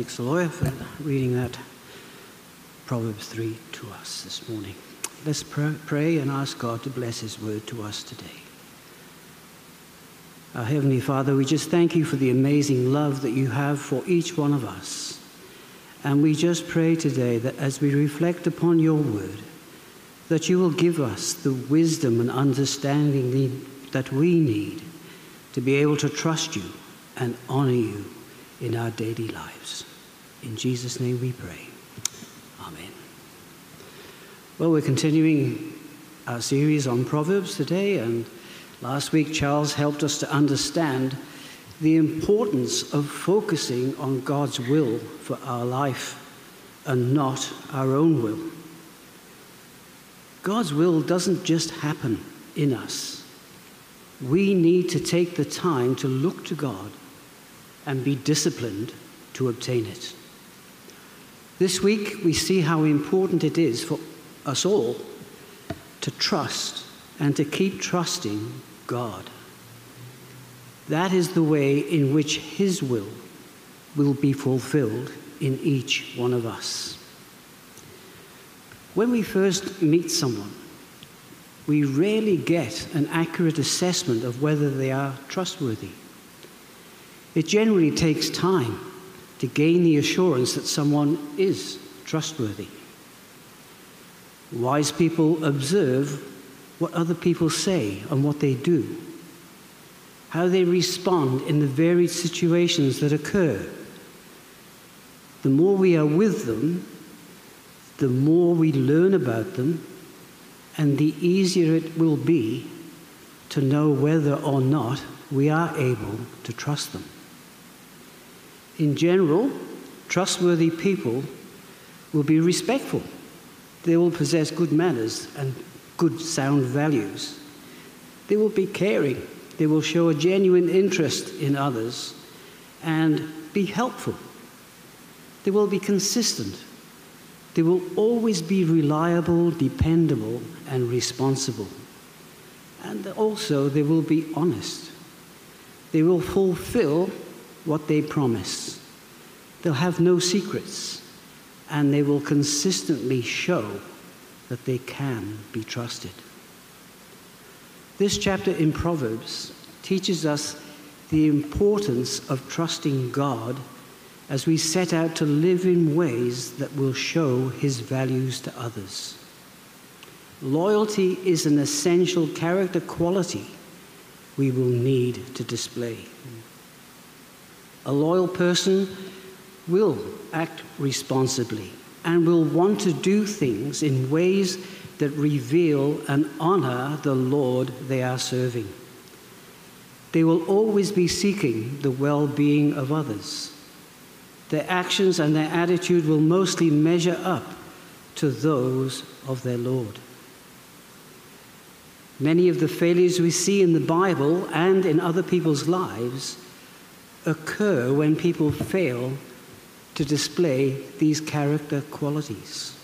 Thanks, Lawyer, for reading that Proverbs 3 to us this morning. Let's pray and ask God to bless His word to us today. Our Heavenly Father, we just thank you for the amazing love that you have for each one of us. And we just pray today that as we reflect upon your word, that you will give us the wisdom and understanding that we need to be able to trust you and honor you in our daily lives. In Jesus' name we pray. Amen. Well, we're continuing our series on Proverbs today, and last week Charles helped us to understand the importance of focusing on God's will for our life and not our own will. God's will doesn't just happen in us. We need to take the time to look to God and be disciplined to obtain it. This week, we see how important it is for us all to trust and to keep trusting God. That is the way in which His will will be fulfilled in each one of us. When we first meet someone, we rarely get an accurate assessment of whether they are trustworthy. It generally takes time to gain the assurance that someone is trustworthy. Wise people observe what other people say and what they do, how they respond in the varied situations that occur. The more we are with them, the more we learn about them, and the easier it will be to know whether or not we are able to trust them. In general, trustworthy people will be respectful. They will possess good manners and good sound values. They will be caring. They will show a genuine interest in others and be helpful. They will be consistent. They will always be reliable, dependable, and responsible. And also, they will be honest. They will fulfill what they promise. They'll have no secrets, and they will consistently show that they can be trusted. This chapter in Proverbs teaches us the importance of trusting God as we set out to live in ways that will show his values to others. Loyalty is an essential character quality we will need to display. A loyal person will act responsibly and will want to do things in ways that reveal and honor the Lord they are serving. They will always be seeking the well being of others. Their actions and their attitude will mostly measure up to those of their Lord. Many of the failures we see in the Bible and in other people's lives occur when people fail to display these character qualities.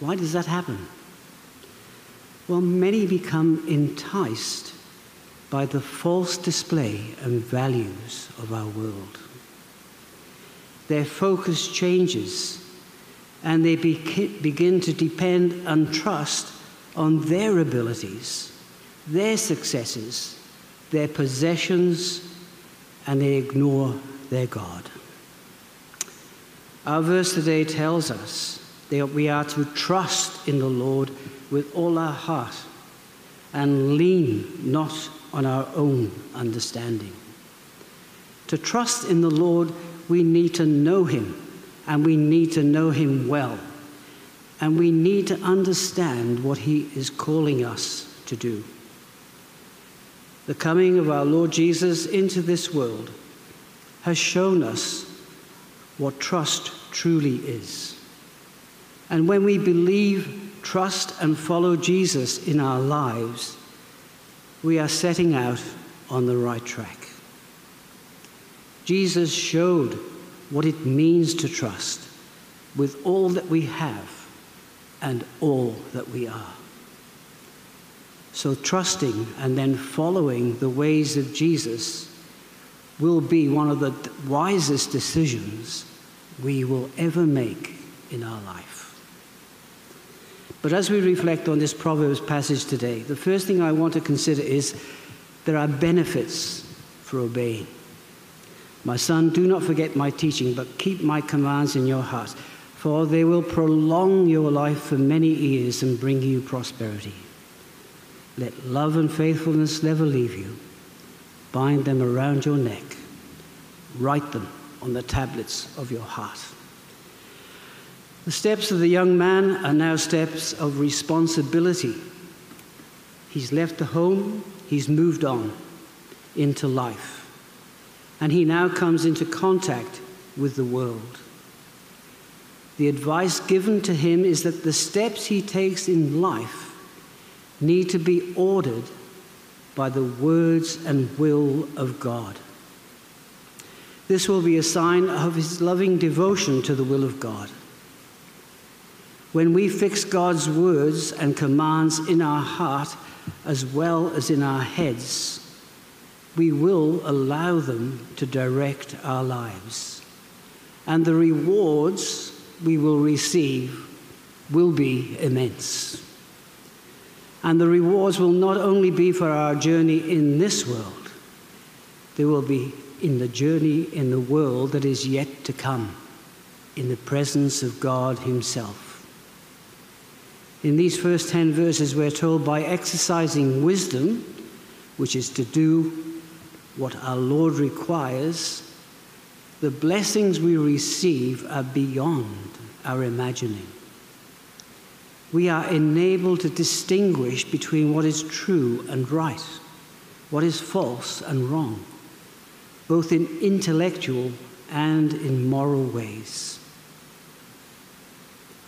Why does that happen? Well, many become enticed by the false display and values of our world. Their focus changes and they begin to depend and trust on their abilities, their successes, their possessions, and they ignore their God. Our verse today tells us that we are to trust in the Lord with all our heart and lean not on our own understanding. To trust in the Lord, we need to know Him, and we need to know Him well. And we need to understand what He is calling us to do the coming of our Lord Jesus into this world has shown us what trust truly is. And when we believe, trust, and follow Jesus in our lives, we are setting out on the right track. Jesus showed what it means to trust with all that we have and all that we are. So, trusting and then following the ways of Jesus will be one of the wisest decisions we will ever make in our life. But as we reflect on this Proverbs passage today, the first thing I want to consider is there are benefits for obeying. My son, do not forget my teaching, but keep my commands in your heart, for they will prolong your life for many years and bring you prosperity. Let love and faithfulness never leave you. Bind them around your neck. Write them on the tablets of your heart. The steps of the young man are now steps of responsibility. He's left the home, he's moved on into life, and he now comes into contact with the world. The advice given to him is that the steps he takes in life need to be ordered by the words and will of God. This will be a sign of his loving devotion to the will of God. When we fix God's words and commands in our heart as well as in our heads, we will allow them to direct our lives. And the rewards we will receive will be immense. And the rewards will not only be for our journey in this world, they will be in the journey in the world that is yet to come, in the presence of God Himself. In these first 10 verses, we're told by exercising wisdom, which is to do what our Lord requires, the blessings we receive are beyond our imagining. We are enabled to distinguish between what is true and right, what is false and wrong, both in intellectual and in moral ways.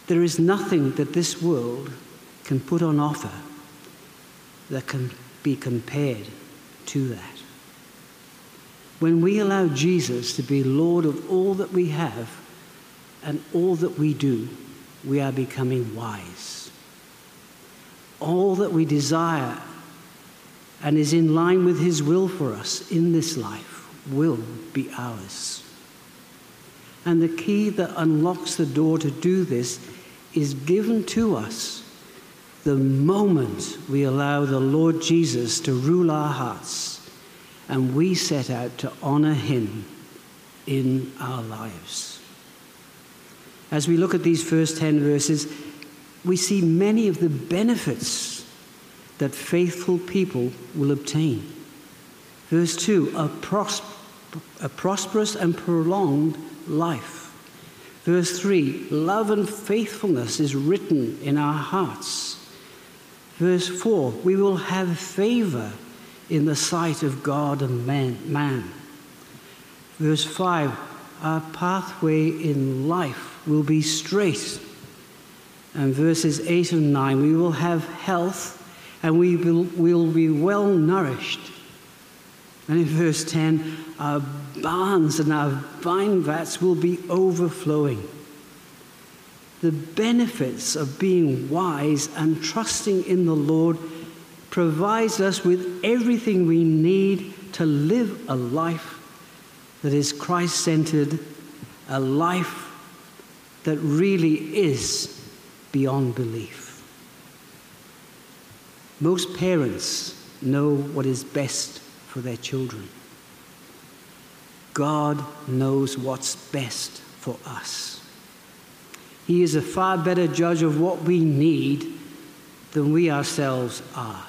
There is nothing that this world can put on offer that can be compared to that. When we allow Jesus to be Lord of all that we have and all that we do, we are becoming wise. All that we desire and is in line with His will for us in this life will be ours. And the key that unlocks the door to do this is given to us the moment we allow the Lord Jesus to rule our hearts and we set out to honor him in our lives. As we look at these first 10 verses, we see many of the benefits that faithful people will obtain. Verse 2 a, pros- a prosperous and prolonged life. Verse 3 love and faithfulness is written in our hearts. Verse 4 we will have favor in the sight of God and man. man. Verse 5 our pathway in life will be straight. And verses 8 and 9 we will have health and we will, will be well nourished. And in verse 10, our barns and our vine vats will be overflowing. The benefits of being wise and trusting in the Lord provides us with everything we need to live a life that is Christ centered, a life that really is beyond belief. Most parents know what is best for their children. God knows what's best for us. He is a far better judge of what we need than we ourselves are.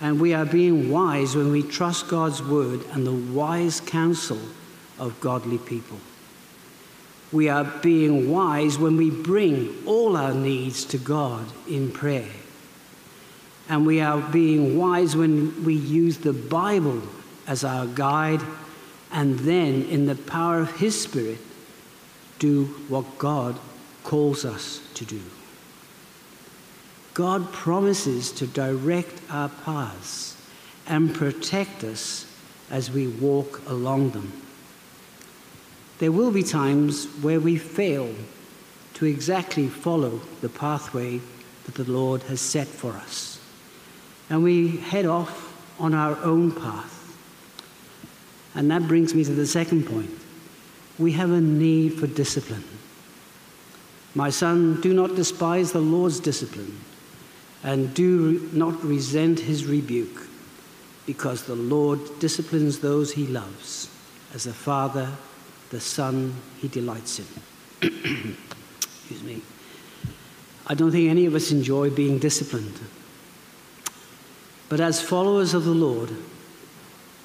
And we are being wise when we trust God's word and the wise counsel of godly people. We are being wise when we bring all our needs to God in prayer and we are being wise when we use the Bible as our guide and then, in the power of His Spirit, do what God calls us to do. God promises to direct our paths and protect us as we walk along them. There will be times where we fail to exactly follow the pathway that the Lord has set for us and we head off on our own path. And that brings me to the second point. we have a need for discipline. My son, do not despise the Lord's discipline, and do not resent his rebuke, because the Lord disciplines those he loves, as a father the son he delights in. Excuse me. I don't think any of us enjoy being disciplined. But as followers of the Lord,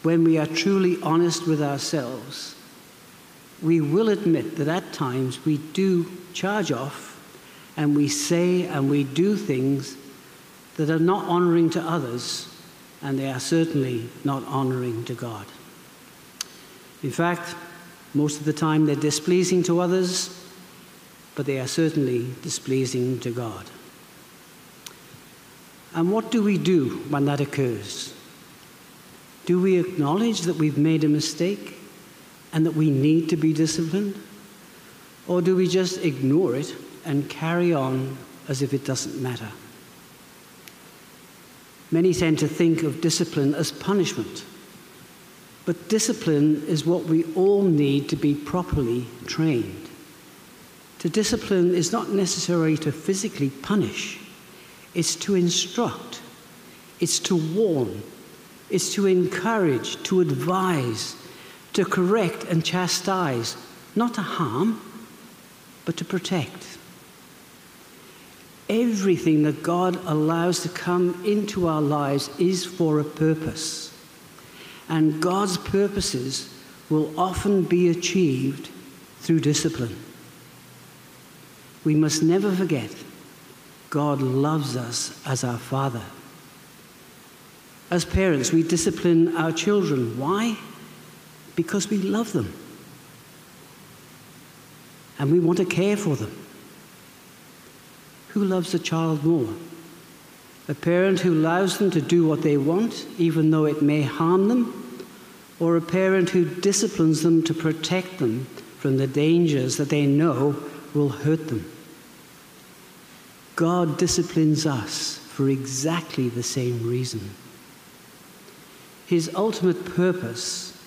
when we are truly honest with ourselves, we will admit that at times we do charge off and we say and we do things that are not honoring to others and they are certainly not honoring to God. In fact, most of the time they're displeasing to others, but they are certainly displeasing to God. And what do we do when that occurs? Do we acknowledge that we've made a mistake and that we need to be disciplined? Or do we just ignore it and carry on as if it doesn't matter? Many tend to think of discipline as punishment. But discipline is what we all need to be properly trained. To discipline is not necessary to physically punish, it's to instruct, it's to warn, it's to encourage, to advise, to correct and chastise, not to harm, but to protect. Everything that God allows to come into our lives is for a purpose. And God's purposes will often be achieved through discipline. We must never forget God loves us as our Father. As parents, we discipline our children. Why? Because we love them. And we want to care for them. Who loves a child more? A parent who allows them to do what they want, even though it may harm them? Or a parent who disciplines them to protect them from the dangers that they know will hurt them? God disciplines us for exactly the same reason. His ultimate purpose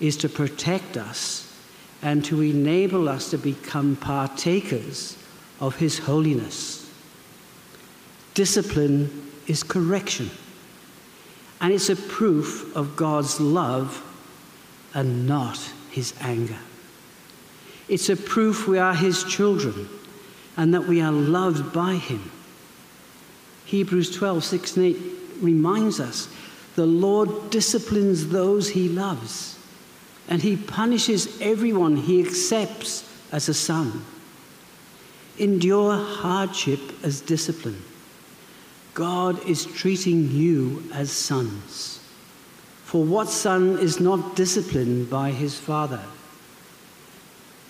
is to protect us and to enable us to become partakers of His holiness. Discipline is correction, and it's a proof of God's love and not His anger. It's a proof we are His children and that we are loved by Him. Hebrews 12, 6 and 8 reminds us the Lord disciplines those he loves, and he punishes everyone he accepts as a son. Endure hardship as discipline. God is treating you as sons. For what son is not disciplined by his father?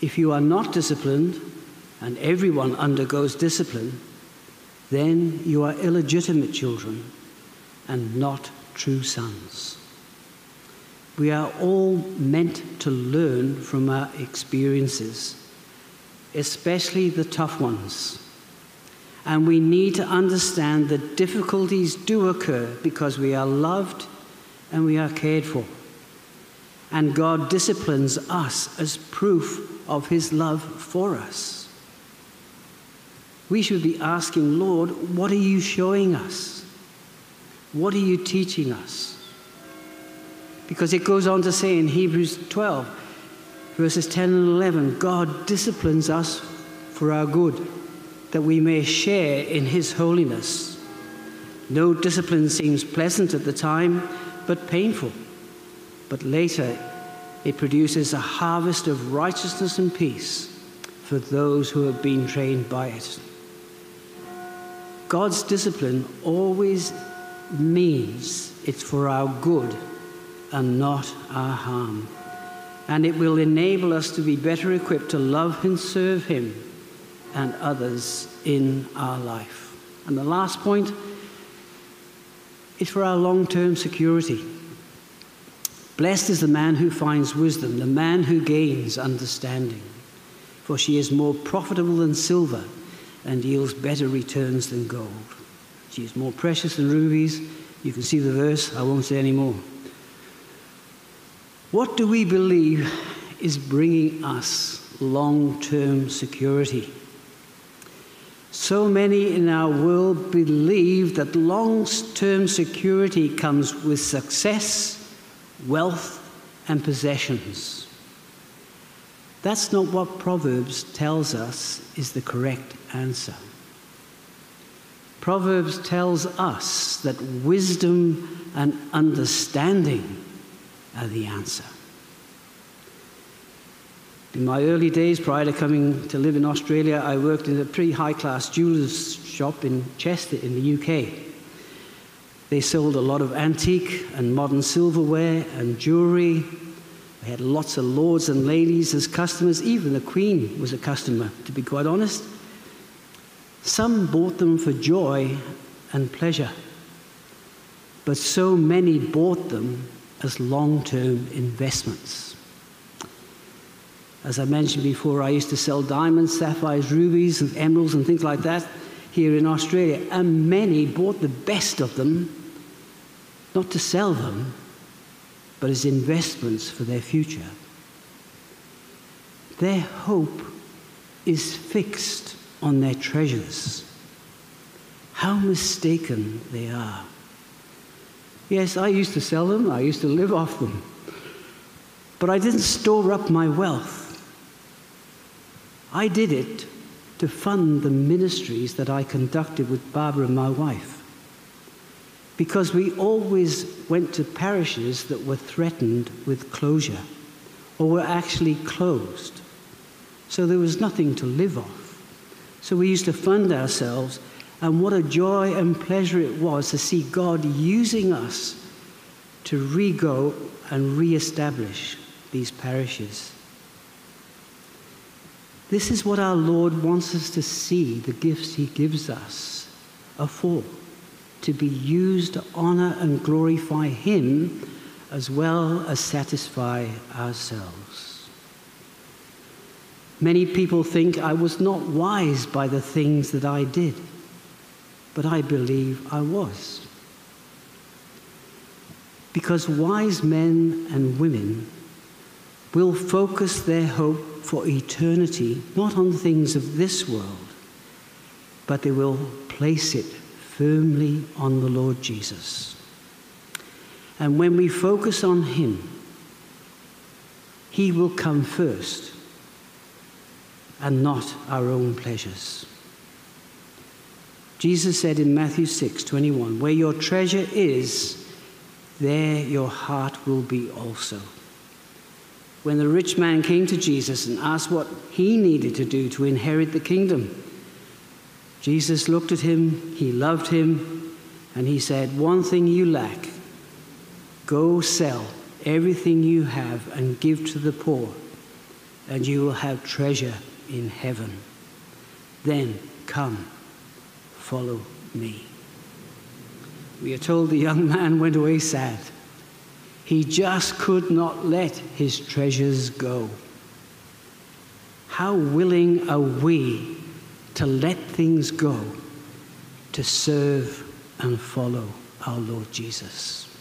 If you are not disciplined, and everyone undergoes discipline, then you are illegitimate children and not true sons. We are all meant to learn from our experiences, especially the tough ones. And we need to understand that difficulties do occur because we are loved and we are cared for. And God disciplines us as proof of his love for us. We should be asking, Lord, what are you showing us? What are you teaching us? Because it goes on to say in Hebrews 12, verses 10 and 11, God disciplines us for our good, that we may share in his holiness. No discipline seems pleasant at the time, but painful. But later, it produces a harvest of righteousness and peace for those who have been trained by it. God's discipline always means it's for our good and not our harm. And it will enable us to be better equipped to love and serve Him and others in our life. And the last point is for our long term security. Blessed is the man who finds wisdom, the man who gains understanding, for she is more profitable than silver and yields better returns than gold. She is more precious than rubies. You can see the verse, I won't say any more. What do we believe is bringing us long term security. So many in our world believe that long term security comes with success, wealth, and possessions. That's not what Proverbs tells us is the correct answer. Proverbs tells us that wisdom and understanding are the answer. In my early days, prior to coming to live in Australia, I worked in a pretty high class jeweller's shop in Chester in the UK. They sold a lot of antique and modern silverware and jewellery. They had lots of lords and ladies as customers. Even the Queen was a customer, to be quite honest. Some bought them for joy and pleasure, but so many bought them as long term investments. As I mentioned before, I used to sell diamonds, sapphires, rubies, and emeralds, and things like that here in Australia. And many bought the best of them, not to sell them, but as investments for their future. Their hope is fixed on their treasures. How mistaken they are. Yes, I used to sell them, I used to live off them, but I didn't store up my wealth. I did it to fund the ministries that I conducted with Barbara, my wife. Because we always went to parishes that were threatened with closure or were actually closed. So there was nothing to live off. So we used to fund ourselves, and what a joy and pleasure it was to see God using us to re go and re establish these parishes. This is what our Lord wants us to see the gifts He gives us are for to be used to honor and glorify Him as well as satisfy ourselves. Many people think I was not wise by the things that I did, but I believe I was. Because wise men and women will focus their hope for eternity, not on things of this world, but they will place it firmly on the Lord Jesus. And when we focus on Him, He will come first and not our own pleasures. Jesus said in Matthew 6 21, Where your treasure is, there your heart will be also when the rich man came to Jesus and asked what he needed to do to inherit the kingdom. Jesus looked at him, he loved him, and he said, One thing you lack go sell everything you have and give to the poor, and you will have treasure in heaven. Then come, follow me. We are told the young man went away sad. He just could not let his treasures go. How willing are we to let things go to serve and follow our Lord Jesus?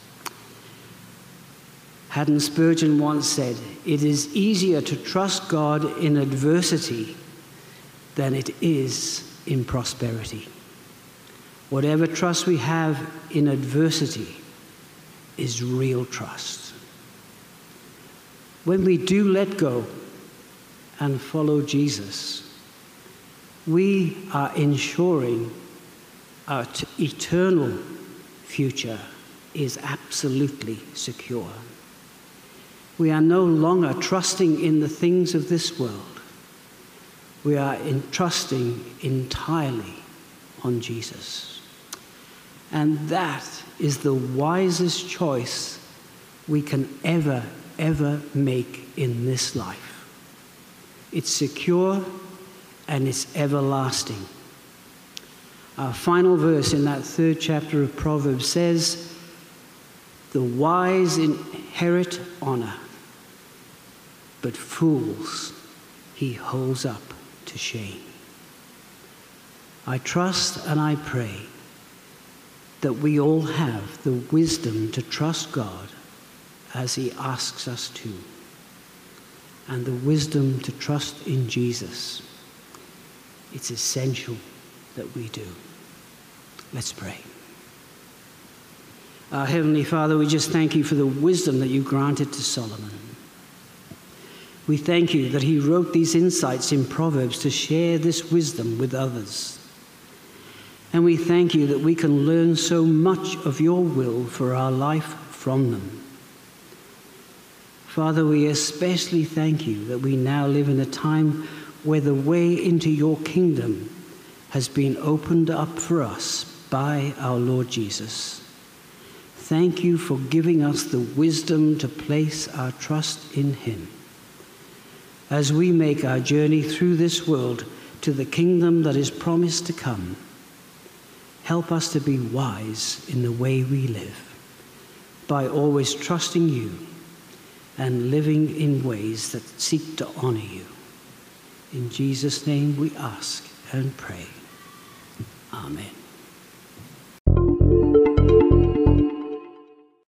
Haddon Spurgeon once said, It is easier to trust God in adversity than it is in prosperity. Whatever trust we have in adversity, is real trust. When we do let go and follow Jesus, we are ensuring our eternal future is absolutely secure. We are no longer trusting in the things of this world. We are in trusting entirely on Jesus. And that is the wisest choice we can ever, ever make in this life. It's secure and it's everlasting. Our final verse in that third chapter of Proverbs says, The wise inherit honor, but fools he holds up to shame. I trust and I pray that we all have the wisdom to trust God as He asks us to. and the wisdom to trust in Jesus. It's essential that we do. Let's pray. Our Heavenly Father, we just thank you for the wisdom that you granted to Solomon. We thank you that he wrote these insights in Proverbs to share this wisdom with others. And we thank you that we can learn so much of your will for our life from them. Father, we especially thank you that we now live in a time where the way into your kingdom has been opened up for us by our Lord Jesus. Thank you for giving us the wisdom to place our trust in him as we make our journey through this world to the kingdom that is promised to come. Help us to be wise in the way we live by always trusting you and living in ways that seek to honor you. In Jesus' name we ask and pray. Amen.